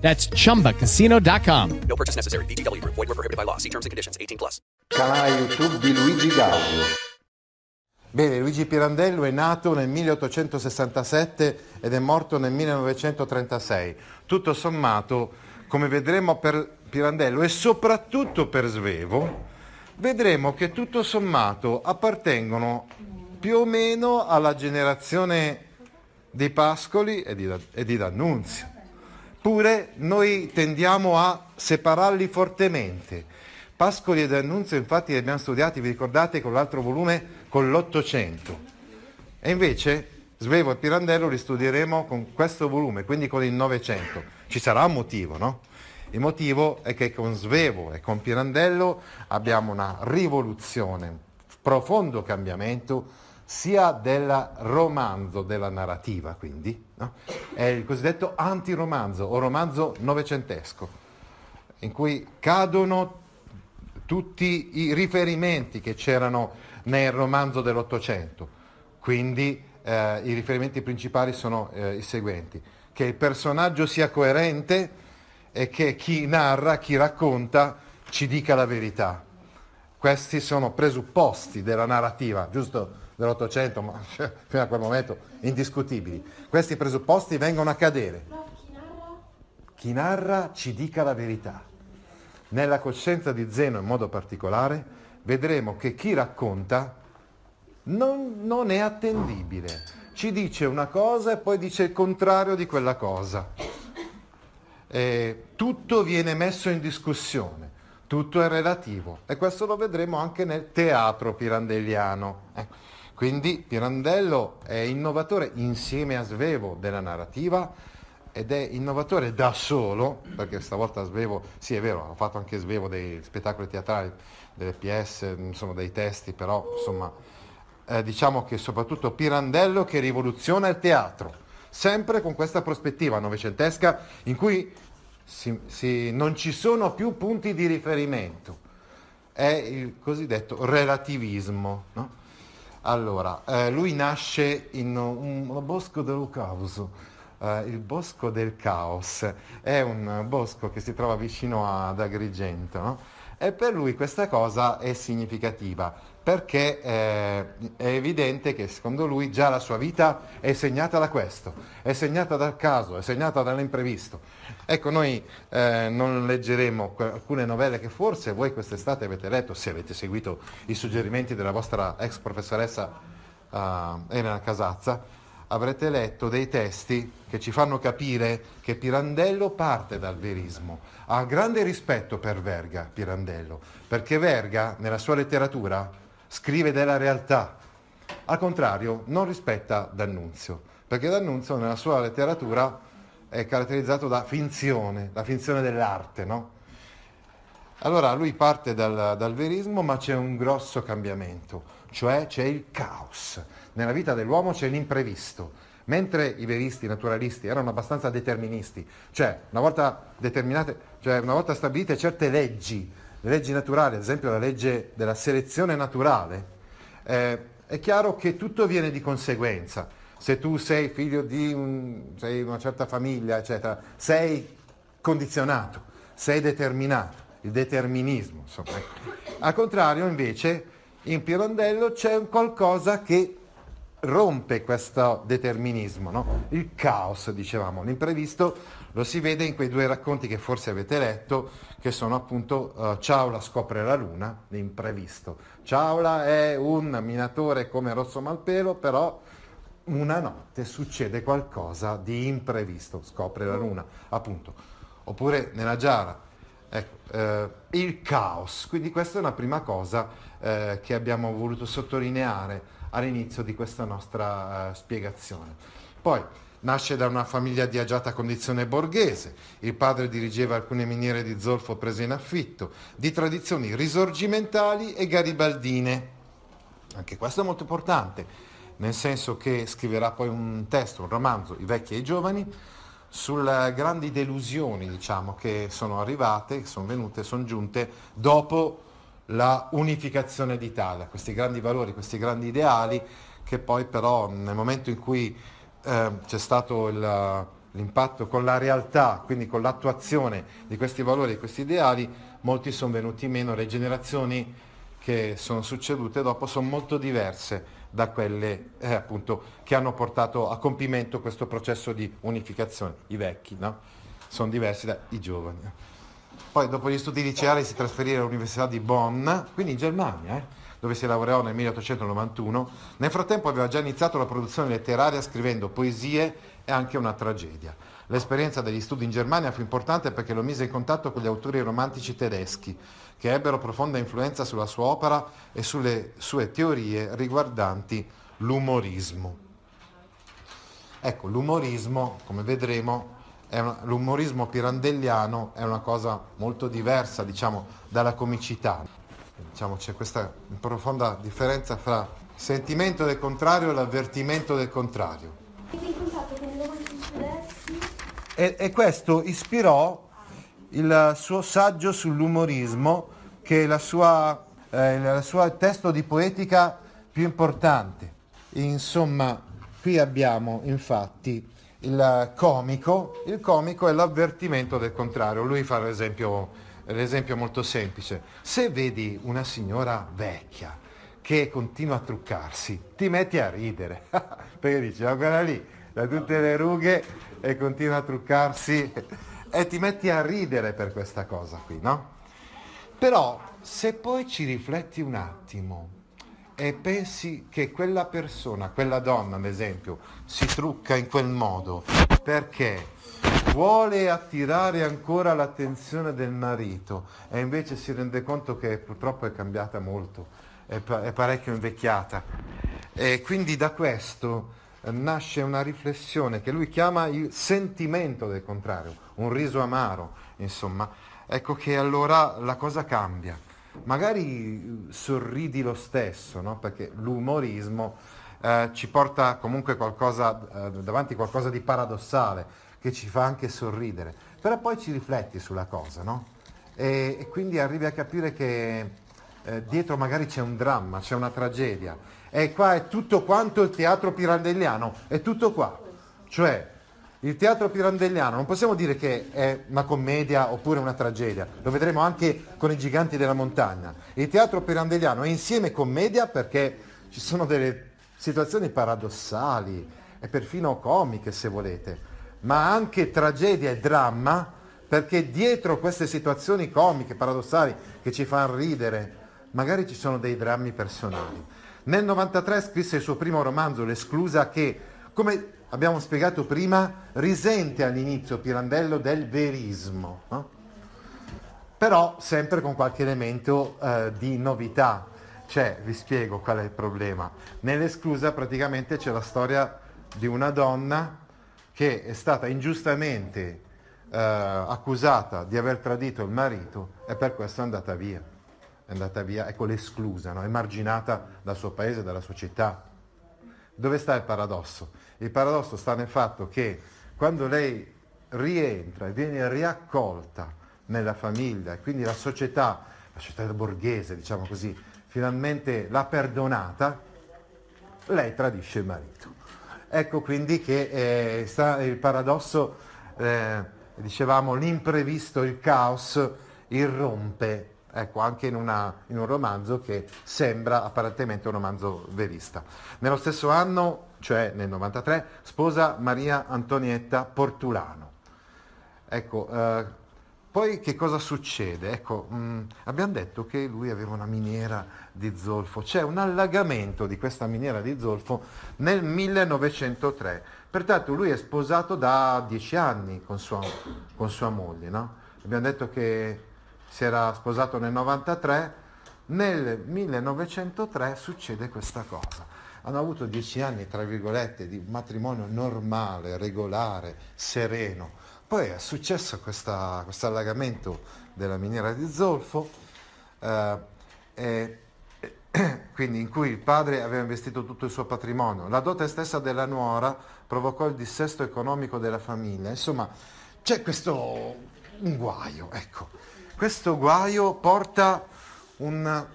That's chumbacasino.com. No purchase necessary. VGW Group. Void were prohibited by law. See terms and conditions. 18 plus. Canale YouTube di Luigi Gaudio. Bene, Luigi Pirandello è nato nel 1867 ed è morto nel 1936. Tutto sommato, come vedremo per Pirandello e soprattutto per Svevo, vedremo che tutto sommato appartengono più o meno alla generazione di Pascoli e di, e di D'Annunzio. Pure noi tendiamo a separarli fortemente. Pascoli e D'Annunzio infatti li abbiamo studiati, vi ricordate, con l'altro volume, con l'Ottocento. E invece Svevo e Pirandello li studieremo con questo volume, quindi con il Novecento. Ci sarà un motivo, no? Il motivo è che con Svevo e con Pirandello abbiamo una rivoluzione, un profondo cambiamento sia del romanzo, della narrativa quindi, no? è il cosiddetto antiromanzo o romanzo novecentesco, in cui cadono tutti i riferimenti che c'erano nel romanzo dell'Ottocento. Quindi eh, i riferimenti principali sono eh, i seguenti, che il personaggio sia coerente e che chi narra, chi racconta, ci dica la verità. Questi sono presupposti della narrativa, giusto? dell'Ottocento, ma fino a quel momento indiscutibili. Questi presupposti vengono a cadere. Chi narra ci dica la verità. Nella coscienza di Zeno in modo particolare vedremo che chi racconta non, non è attendibile. Ci dice una cosa e poi dice il contrario di quella cosa. E tutto viene messo in discussione, tutto è relativo e questo lo vedremo anche nel teatro pirandelliano. Eh. Quindi Pirandello è innovatore insieme a Svevo della narrativa ed è innovatore da solo, perché stavolta Svevo, sì è vero, ha fatto anche Svevo dei spettacoli teatrali, delle PS, insomma dei testi, però insomma eh, diciamo che soprattutto Pirandello che rivoluziona il teatro, sempre con questa prospettiva novecentesca in cui si, si, non ci sono più punti di riferimento, è il cosiddetto relativismo. No? Allora, eh, lui nasce in un, un bosco del caos, eh, il bosco del caos, è un bosco che si trova vicino ad Agrigento, no? e per lui questa cosa è significativa perché eh, è evidente che secondo lui già la sua vita è segnata da questo, è segnata dal caso, è segnata dall'imprevisto. Ecco, noi eh, non leggeremo alcune novelle che forse voi quest'estate avete letto, se avete seguito i suggerimenti della vostra ex professoressa uh, Elena Casazza, avrete letto dei testi che ci fanno capire che Pirandello parte dal verismo. Ha grande rispetto per Verga, Pirandello, perché Verga nella sua letteratura scrive della realtà. Al contrario, non rispetta D'Annunzio, perché D'Annunzio nella sua letteratura è caratterizzato da finzione, la finzione dell'arte, no? Allora lui parte dal, dal verismo, ma c'è un grosso cambiamento, cioè c'è il caos. Nella vita dell'uomo c'è l'imprevisto. Mentre i veristi, i naturalisti erano abbastanza deterministi, cioè una volta cioè una volta stabilite certe leggi, le leggi naturali, ad esempio la legge della selezione naturale, eh, è chiaro che tutto viene di conseguenza. Se tu sei figlio di un, sei una certa famiglia, eccetera, sei condizionato, sei determinato, il determinismo. Insomma. Ecco. Al contrario, invece, in Pirandello c'è qualcosa che rompe questo determinismo, no? il caos, dicevamo, l'imprevisto lo si vede in quei due racconti che forse avete letto, che sono appunto uh, Ciaula scopre la luna, l'imprevisto. Ciaula è un minatore come Rosso Malpelo, però una notte succede qualcosa di imprevisto, scopre la luna, appunto. Oppure nella Giara, ecco, eh, il caos. Quindi questa è una prima cosa eh, che abbiamo voluto sottolineare all'inizio di questa nostra uh, spiegazione. Poi Nasce da una famiglia di agiata condizione borghese, il padre dirigeva alcune miniere di zolfo prese in affitto, di tradizioni risorgimentali e garibaldine. Anche questo è molto importante, nel senso che scriverà poi un testo, un romanzo, I vecchi e i giovani, sulle grandi delusioni diciamo, che sono arrivate, che sono venute, sono giunte dopo la unificazione d'Italia, questi grandi valori, questi grandi ideali che poi però nel momento in cui eh, c'è stato il, l'impatto con la realtà, quindi con l'attuazione di questi valori, di questi ideali, molti sono venuti meno, le generazioni che sono succedute dopo sono molto diverse da quelle eh, appunto, che hanno portato a compimento questo processo di unificazione, i vecchi, no? sono diversi dai giovani. Poi dopo gli studi liceali si trasferì all'Università di Bonn, quindi in Germania, eh, dove si laureò nel 1891. Nel frattempo aveva già iniziato la produzione letteraria scrivendo poesie e anche una tragedia. L'esperienza degli studi in Germania fu importante perché lo mise in contatto con gli autori romantici tedeschi, che ebbero profonda influenza sulla sua opera e sulle sue teorie riguardanti l'umorismo. Ecco, l'umorismo, come vedremo, una, l'umorismo pirandelliano è una cosa molto diversa, diciamo, dalla comicità. Diciamo, c'è questa profonda differenza fra sentimento del contrario e l'avvertimento del contrario. E, e questo ispirò il suo saggio sull'umorismo, che è la sua, eh, il suo testo di poetica più importante. Insomma, qui abbiamo infatti il comico, il comico è l'avvertimento del contrario. Lui fa l'esempio, l'esempio molto semplice. Se vedi una signora vecchia che continua a truccarsi, ti metti a ridere, perché dici, ma guarda lì, da tutte le rughe e continua a truccarsi e ti metti a ridere per questa cosa qui, no? Però se poi ci rifletti un attimo, e pensi che quella persona, quella donna ad esempio, si trucca in quel modo perché vuole attirare ancora l'attenzione del marito e invece si rende conto che purtroppo è cambiata molto, è, è parecchio invecchiata. E quindi da questo eh, nasce una riflessione che lui chiama il sentimento del contrario, un riso amaro, insomma. Ecco che allora la cosa cambia magari eh, sorridi lo stesso, no? perché l'umorismo eh, ci porta comunque qualcosa, eh, davanti qualcosa di paradossale, che ci fa anche sorridere, però poi ci rifletti sulla cosa, no? e, e, quindi arrivi a capire che eh, dietro magari c'è un dramma, c'è una tragedia, e qua è tutto quanto il teatro pirandelliano, è tutto qua, cioè il teatro pirandelliano non possiamo dire che è una commedia oppure una tragedia, lo vedremo anche con i giganti della montagna. Il teatro pirandelliano è insieme commedia perché ci sono delle situazioni paradossali e perfino comiche se volete, ma anche tragedia e dramma perché dietro queste situazioni comiche, paradossali che ci fanno ridere, magari ci sono dei drammi personali. Nel 93 scrisse il suo primo romanzo, L'esclusa, che come abbiamo spiegato prima, risente all'inizio Pirandello del verismo, no? però sempre con qualche elemento eh, di novità. Cioè, vi spiego qual è il problema. Nell'esclusa praticamente c'è la storia di una donna che è stata ingiustamente eh, accusata di aver tradito il marito e per questo è andata via. È andata via, ecco l'esclusa, no? è marginata dal suo paese, dalla sua città. Dove sta il paradosso? Il paradosso sta nel fatto che quando lei rientra e viene riaccolta nella famiglia e quindi la società, la società borghese, diciamo così, finalmente l'ha perdonata, lei tradisce il marito. Ecco quindi che eh, sta il paradosso, eh, dicevamo, l'imprevisto, il caos irrompe ecco, anche in, una, in, un romanzo che sembra apparentemente un romanzo verista. Nello stesso anno, cioè nel 93, sposa Maria Antonietta Portulano. Ecco, eh, poi che cosa succede? Ecco, mh, mm, abbiamo detto che lui aveva una miniera di zolfo, c'è un allagamento di questa miniera di zolfo nel 1903, pertanto lui è sposato da dieci anni con sua, con sua moglie, no? Abbiamo detto che si era sposato nel 93, nel 1903 succede questa cosa. hanno avuto dieci anni, tra virgolette, di matrimonio normale, regolare, sereno. Poi è successo questo allagamento della miniera di Zolfo, eh, e, quindi in cui il padre aveva investito tutto il suo patrimonio. La dote stessa della nuora provocò il dissesto economico della famiglia. Insomma, c'è questo un guaio, ecco. Questo guaio porta, un,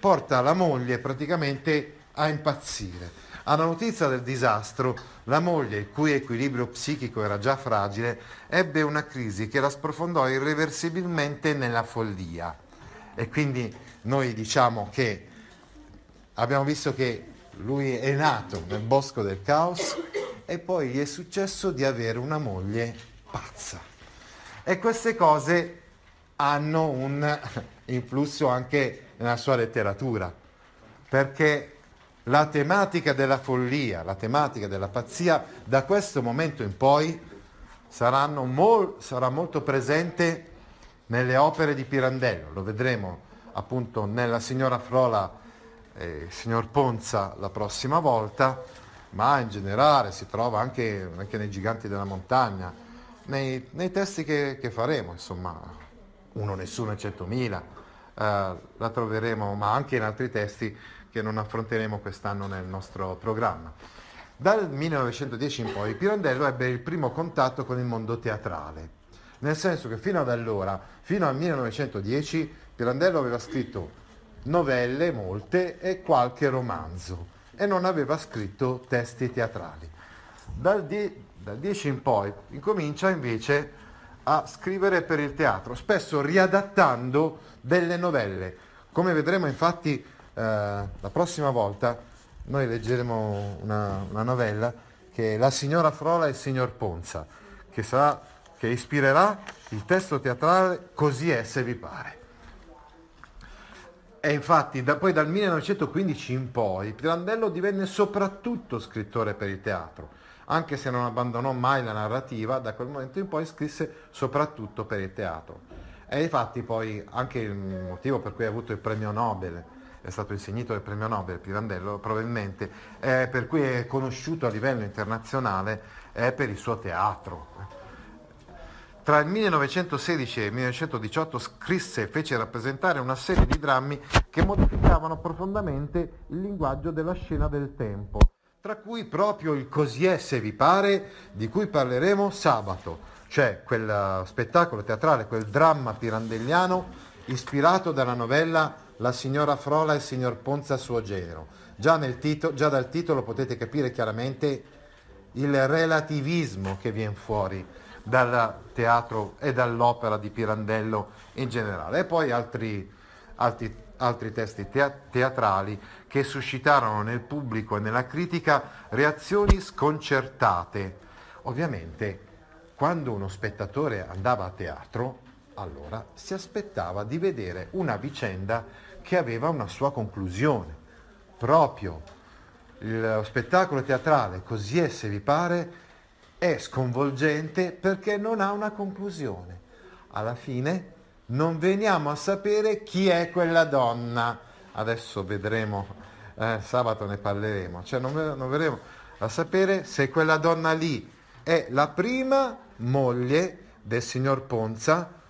porta la moglie praticamente a impazzire. Alla notizia del disastro, la moglie, il cui equilibrio psichico era già fragile, ebbe una crisi che la sprofondò irreversibilmente nella follia. E quindi noi diciamo che abbiamo visto che lui è nato nel bosco del caos e poi gli è successo di avere una moglie pazza. E queste cose hanno un influsso anche nella sua letteratura, perché la tematica follia, la tematica della pazzia, da questo momento in poi mol- sarà molto presente nelle opere di Pirandello. Lo vedremo appunto nella Signora Frola e Signor Ponza la prossima volta, ma in generale si trova anche, anche nei Giganti della Montagna, nei, nei testi che, che, faremo, insomma, uno nessuno e centomila, eh, la troveremo, ma anche in altri testi che non affronteremo quest'anno nel nostro programma. Dal 1910 in poi Pirandello ebbe il primo contatto con il mondo teatrale, nel senso che fino ad allora, fino al 1910, Pirandello aveva scritto novelle, molte, e qualche romanzo, e non aveva scritto testi teatrali. Dal, die- dal 10 in poi incomincia invece a scrivere per il teatro, spesso riadattando delle novelle. Come vedremo infatti eh, la prossima volta noi leggeremo una, una, novella che è La signora Frola e il signor Ponza, che, sarà, che ispirerà il testo teatrale Così è se vi pare. E infatti da, poi dal 1915 in poi Pirandello divenne soprattutto scrittore per il teatro, anche se non abbandonò mai la narrativa, da quel momento in poi scrisse soprattutto per il teatro. E infatti poi anche il motivo per cui ha avuto il premio Nobel è stato insignito del premio Nobel Pirandello, probabilmente, eh, per cui è conosciuto a livello internazionale è per il suo teatro. Tra il 1916 e il 1918 scrisse e fece rappresentare una serie di drammi che modificavano profondamente il linguaggio della scena del tempo, tra cui proprio il Così è se vi pare, di cui parleremo sabato, cioè quel spettacolo teatrale, quel dramma pirandelliano ispirato dalla novella la signora Frola e il signor Ponza suo genero. Già, titolo, già dal titolo potete capire chiaramente il relativismo che viene fuori dal teatro e dall'opera di Pirandello in generale. E poi altri, altri, altri testi teatrali che suscitarono nel pubblico e nella critica reazioni sconcertate. Ovviamente, quando uno spettatore andava a teatro, allora si aspettava di vedere una vicenda che aveva una sua conclusione. Proprio lo spettacolo teatrale, così è se vi pare, è sconvolgente perché non ha una conclusione. Alla fine non veniamo a sapere chi è quella donna. Adesso vedremo, eh, sabato ne parleremo, cioè non, non verremo a sapere se quella donna lì è la prima moglie del signor Ponza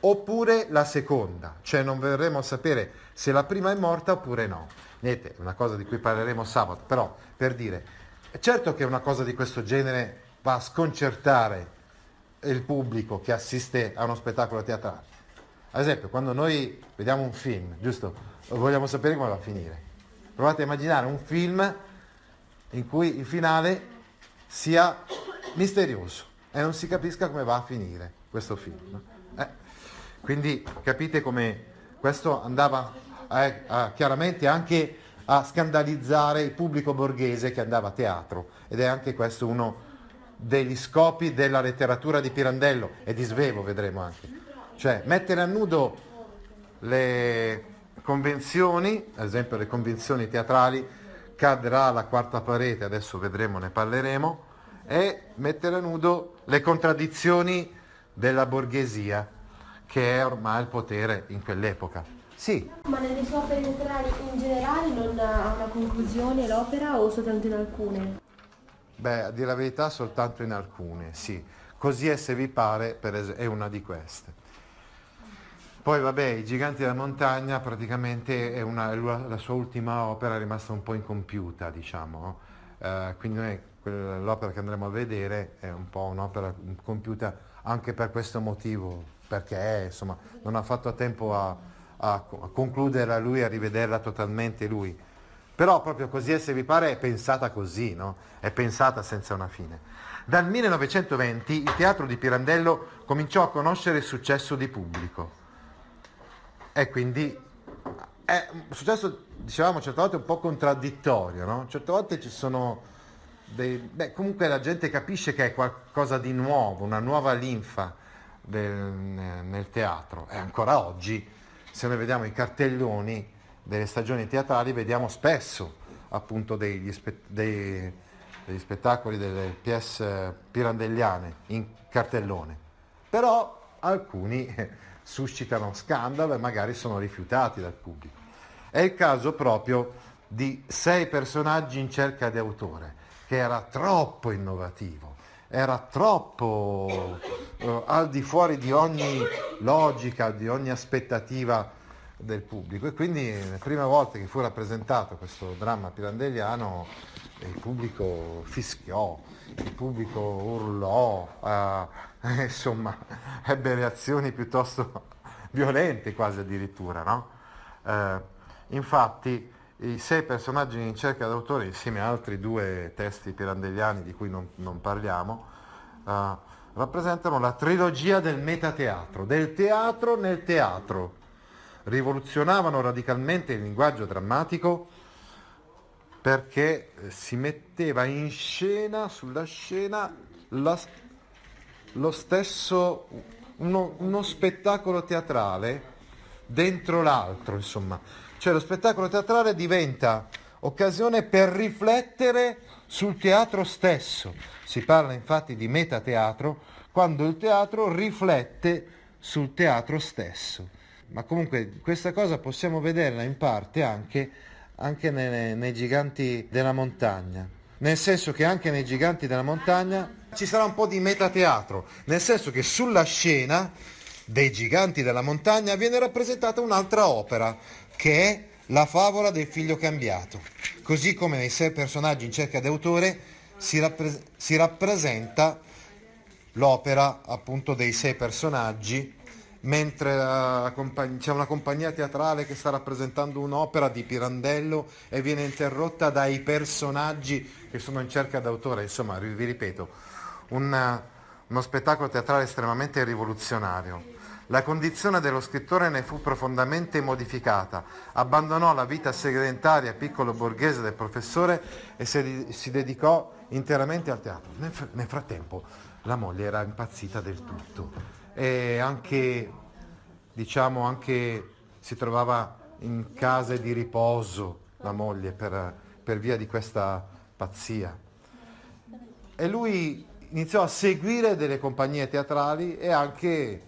oppure la seconda, cioè non verremo a sapere se la prima è morta oppure no. Niente, è una cosa di cui parleremo sabato, però per dire, certo che una cosa di questo genere va a sconcertare il pubblico che assiste a uno spettacolo teatrale. Ad esempio, quando noi vediamo un film, giusto? Vogliamo sapere come va a finire. Provate a immaginare un film in cui il finale sia misterioso e non si capisca come va a finire questo film. Eh, quindi capite come questo andava eh, a, chiaramente anche a scandalizzare il pubblico borghese che andava a teatro ed è anche questo uno degli scopi della letteratura di Pirandello e di Svevo vedremo anche. Cioè mettere a nudo le convenzioni, ad esempio le convenzioni teatrali, cadrà la quarta parete, adesso vedremo, ne parleremo, e mettere a nudo le contraddizioni della borghesia che è ormai il potere in quell'epoca. Sì, Ma nelle sue opere letterarie in generale non ha una conclusione l'opera o soltanto in alcune? beh, a dire la verità soltanto in alcune, sì. Così è se vi pare es- è una di queste. Poi vabbè, I Giganti della Montagna praticamente è una- la sua ultima opera è rimasta un po' incompiuta, diciamo. Eh, quindi noi, l'opera che andremo a vedere è un po' un'opera compiuta anche per questo motivo, perché insomma non ha fatto tempo a, a co- a concluderla lui, a rivederla totalmente lui. Però proprio così se vi pare è pensata così, no? È pensata senza una fine. Dal 1920 il teatro di Pirandello cominciò a conoscere il successo di pubblico e quindi è un successo, dicevamo, certe volte un po' contraddittorio, no? Certe volte ci sono dei... Beh, comunque la gente capisce che è qualcosa di nuovo, una nuova linfa del- nel teatro e ancora oggi, se noi vediamo i cartelloni delle stagioni teatrali, vediamo spesso appunto degli, spe- dei- degli spettacoli delle pièce pirandelliane in cartellone. Però alcuni suscitano scandalo e magari sono rifiutati dal pubblico. È il caso proprio di sei personaggi in cerca di autore, che era troppo innovativo, era troppo eh, al di fuori di ogni logica, di ogni aspettativa del pubblico e quindi le prime volte che fu rappresentato questo dramma pirandelliano il pubblico fischiò, il pubblico urlò, eh, insomma ebbe reazioni piuttosto violente quasi addirittura, no? Eh, infatti i sei personaggi in cerca d'autore insieme a altri due testi pirandelliani di cui non, non parliamo eh, rappresentano la trilogia del metateatro, del teatro nel teatro. Rivoluzionavano radicalmente il linguaggio drammatico perché eh, si metteva in scena, sulla scena, la- lo stesso, uno, uno spettacolo teatrale dentro l'altro, insomma. Cioè lo spettacolo teatrale diventa occasione per riflettere sul teatro stesso. Si parla infatti di metateatro quando il teatro riflette sul teatro stesso. Ma comunque questa cosa possiamo vederla in parte anche, anche nei, nei giganti della montagna. Nel senso che anche nei giganti della montagna ci sarà un po' di metateatro, nel senso che sulla scena dei giganti della montagna viene rappresentata un'altra opera, che è la favola del figlio cambiato. Così come nei sei personaggi in cerca d'autore si, rappres- si rappresenta l'opera appunto dei sei personaggi, mentre compagn- c'è una compagnia teatrale che sta rappresentando un'opera di Pirandello e viene interrotta dai personaggi che sono in cerca d'autore. Insomma, vi ripeto, un- uno spettacolo teatrale estremamente rivoluzionario. La condizione dello scrittore ne fu profondamente modificata. Abbandonò la vita sedentaria piccolo borghese del professore e si, si dedicò interamente al teatro. Nel, nel frattempo la moglie era impazzita del tutto e anche, diciamo, anche si trovava in case di riposo la moglie per, per via di questa pazzia. E lui iniziò a seguire delle compagnie teatrali e anche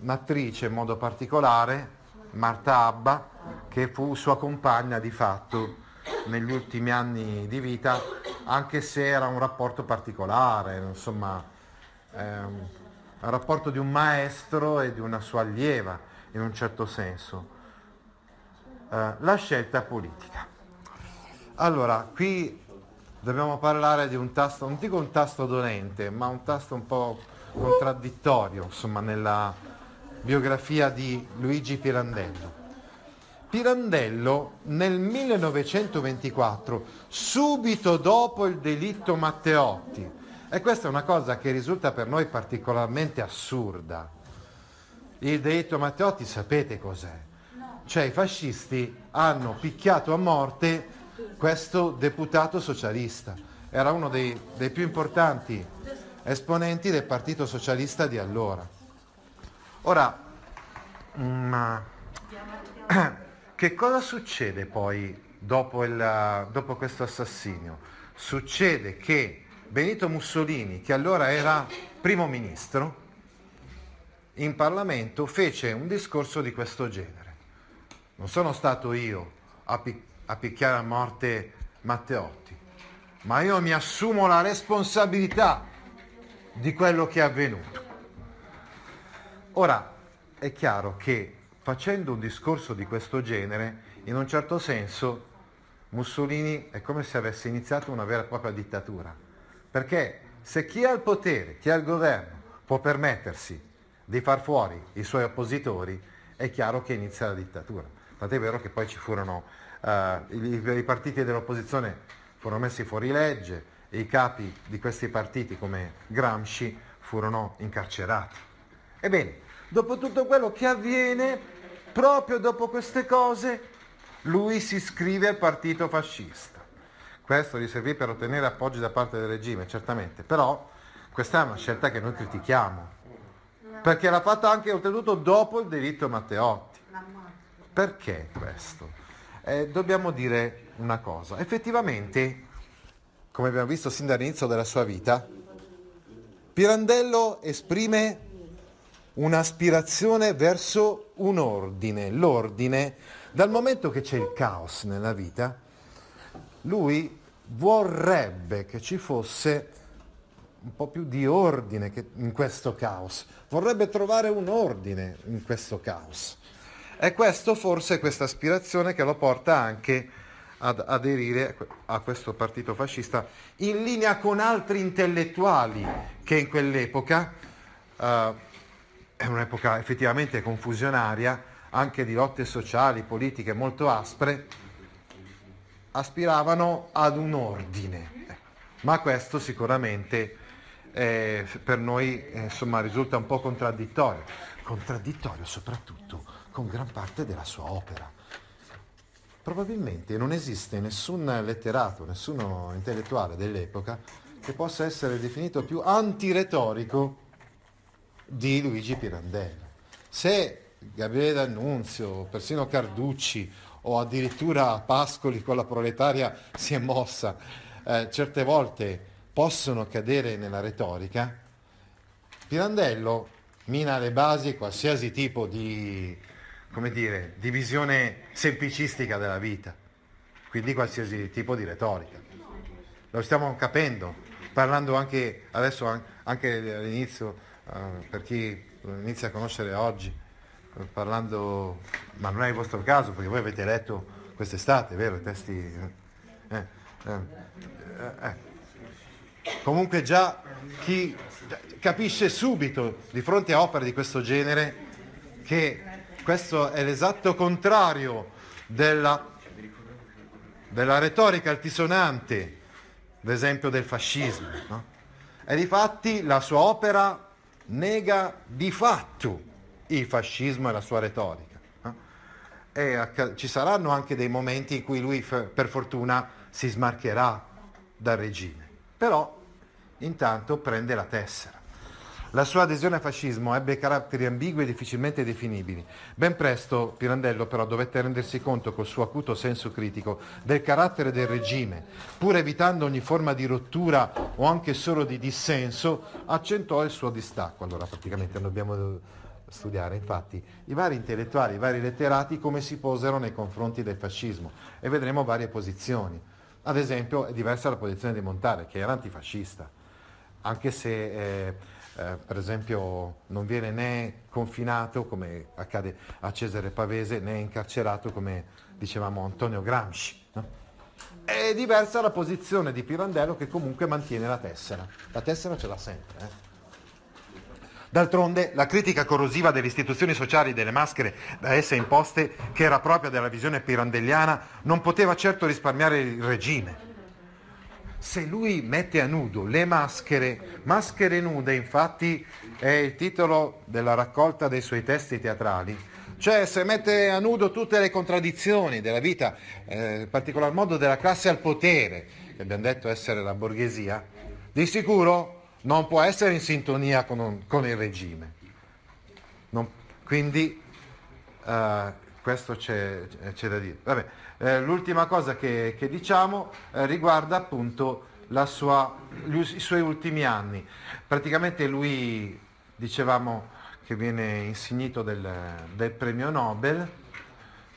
un'attrice in modo particolare, Marta Abba, che fu sua compagna di fatto negli ultimi anni di vita, anche se era un rapporto particolare, insomma, ehm, un rapporto di un maestro e di una sua allieva, in un certo senso. Eh, la scelta politica. Allora, qui dobbiamo parlare di un tasto, non dico un tasto dolente, ma un tasto un po' contraddittorio, insomma, nella biografia di Luigi Pirandello. Pirandello nel 1924, subito dopo il delitto Matteotti, e questa è una cosa che risulta per noi particolarmente assurda. Il delitto Matteotti sapete cos'è? Cioè i fascisti hanno picchiato a morte questo deputato socialista. Era uno dei, dei più importanti esponenti del Partito Socialista di allora. Ora, mm, che cosa succede poi dopo, il- dopo questo assassinio? Succede che Benito Mussolini, che allora era primo ministro, in Parlamento fece un discorso di questo genere. non sono stato io a, pic- a picchiare a morte Matteotti, ma io mi assumo la responsabilità di quello che è avvenuto. Ora, è chiaro che facendo un discorso di questo genere, in un certo senso, Mussolini è come se avesse iniziato una vera e propria dittatura. Perché se chi ha il potere, chi ha il governo, può permettersi di far fuori i suoi oppositori, è chiaro che inizia la dittatura. Tant'è vero che poi ci furono uh, i, i partiti dell'opposizione furono messi fuori legge i capi di questi partiti come Gramsci furono incarcerati. Ebbene, dopo tutto quello che avviene, proprio dopo queste cose, lui si iscrive al partito fascista. Questo gli servì per ottenere appoggi da parte del regime, certamente, però questa è una scelta che noi critichiamo, perché l'ha fatta anche oltretutto dopo il delitto Matteotti. Perché questo? Eh, dobbiamo dire una cosa, effettivamente, come abbiamo visto sin dall'inizio della sua vita, Pirandello esprime un'aspirazione verso un ordine, l'ordine, dal momento che c'è il caos nella vita, lui vorrebbe che ci fosse un po' più di ordine in questo caos, vorrebbe trovare un ordine in questo caos. E questo forse è questa aspirazione che lo porta anche ad aderire a questo partito fascista in linea con altri intellettuali che in quell'epoca, uh, è un'epoca effettivamente confusionaria, anche di lotte sociali, politiche molto aspre, aspiravano ad un ordine. Ma questo sicuramente eh, per noi eh, insomma, risulta un po' contraddittorio, contraddittorio soprattutto con gran parte della sua opera. Probabilmente non esiste nessun letterato, nessuno intellettuale dell'epoca che possa essere definito più antiretorico di Luigi Pirandello. Se Gabriele D'Annunzio, persino Carducci o addirittura Pascoli con la proletaria si è mossa, eh, certe volte possono cadere nella retorica, Pirandello mina le basi qualsiasi tipo di, come dire, di visione semplicistica della vita, quindi qualsiasi tipo di retorica. Lo stiamo capendo, parlando anche adesso, anche all'inizio, uh, per chi inizia a conoscere oggi, parlando, ma non è il vostro caso perché voi avete letto quest'estate, vero? I testi... Eh, eh, eh, eh. Comunque già chi capisce subito di fronte a opere di questo genere che questo è l'esatto contrario della, della retorica altisonante, ad esempio del fascismo. No? E di fatti la sua opera nega di fatto il fascismo e la sua retorica. E ci saranno anche dei momenti in cui lui, per fortuna, si smarcherà dal regime. Però intanto prende la tessera. La sua adesione al fascismo ebbe caratteri ambigui e difficilmente definibili. Ben presto Pirandello però dovette rendersi conto col suo acuto senso critico del carattere del regime, pur evitando ogni forma di rottura o anche solo di dissenso, accentuò il suo distacco. Allora praticamente non abbiamo studiare infatti i vari intellettuali, i vari letterati come si posero nei confronti del fascismo e vedremo varie posizioni. Ad esempio è diversa la posizione di Montale che era antifascista, anche se eh, eh, per esempio non viene né confinato come accade a Cesare Pavese né incarcerato come dicevamo Antonio Gramsci. No? È diversa la posizione di Pirandello che comunque mantiene la tessera. La tessera ce l'ha sempre. Eh? D'altronde la critica corrosiva delle istituzioni sociali delle maschere da esse imposte, che era propria della visione pirandelliana, non poteva certo risparmiare il regime. Se lui mette a nudo le maschere, maschere nude infatti è il titolo della raccolta dei suoi testi teatrali, cioè se mette a nudo tutte le contraddizioni della vita, eh, in particolar modo della classe al potere, che abbiamo detto essere la borghesia, di sicuro non può essere in sintonia con, un, con il regime. Non, quindi uh, questo c'è, c'è, da dire. Vabbè, eh, l'ultima cosa che, che diciamo eh, riguarda appunto sua, gli, i suoi ultimi anni. Praticamente lui, dicevamo, che viene insignito del, del premio Nobel,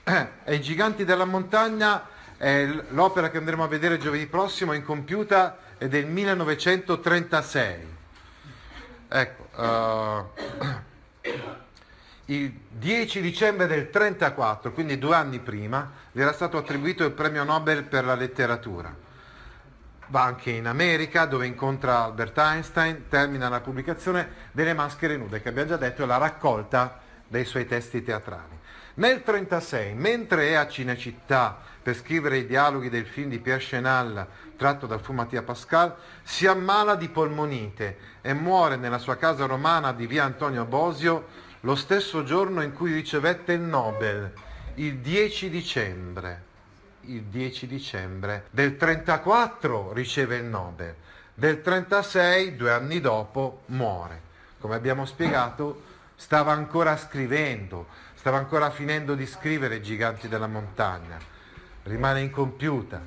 E I Giganti della Montagna è l'opera che andremo a vedere giovedì prossimo, incompiuta, è del 1936. Ecco, eh, il 10 dicembre del 1934, quindi due anni prima, gli era stato attribuito il premio Nobel per la letteratura. Va anche in America dove incontra Albert Einstein, termina la pubblicazione delle Maschere Nude, che abbiamo già detto è la raccolta dei suoi testi teatrali. Nel 1936, mentre è a Cinecittà per scrivere i dialoghi del film di Pierre Chenal tratto dal fu Mattia Pascal, si ammala di polmonite e muore nella sua casa romana di via Antonio Bosio lo stesso giorno in cui ricevette il Nobel, il 10 dicembre. Il 10 dicembre del 34 riceve il Nobel, del 36, due anni dopo, muore. Come abbiamo spiegato, stava ancora scrivendo, stava ancora finendo di scrivere Giganti della Montagna. Rimane incompiuta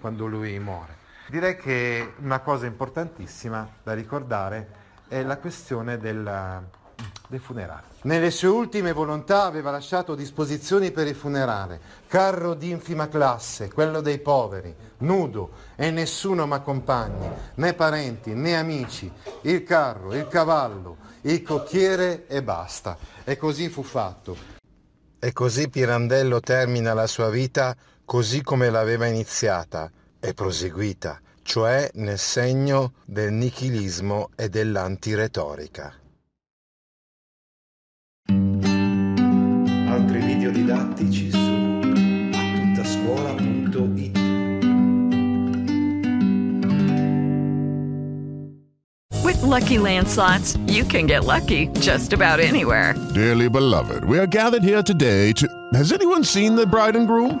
quando lui muore. Direi che una cosa importantissima da ricordare è la questione del, dei funerali. Nelle sue ultime volontà aveva lasciato disposizioni per il funerale, carro di infima classe, quello dei poveri, nudo e nessuno m'accompagni, né parenti né amici, il carro, il cavallo, il cocchiere e basta. E così fu fatto. E così Pirandello termina la sua vita così come l'aveva iniziata e proseguita, cioè nel segno del nichilismo e dell'antiretorica. Altri video didattici su atuttascuola.it With Lucky Land slots, you can get lucky just about anywhere. Dearly beloved, we are gathered here today to. Has anyone seen the bride and groom?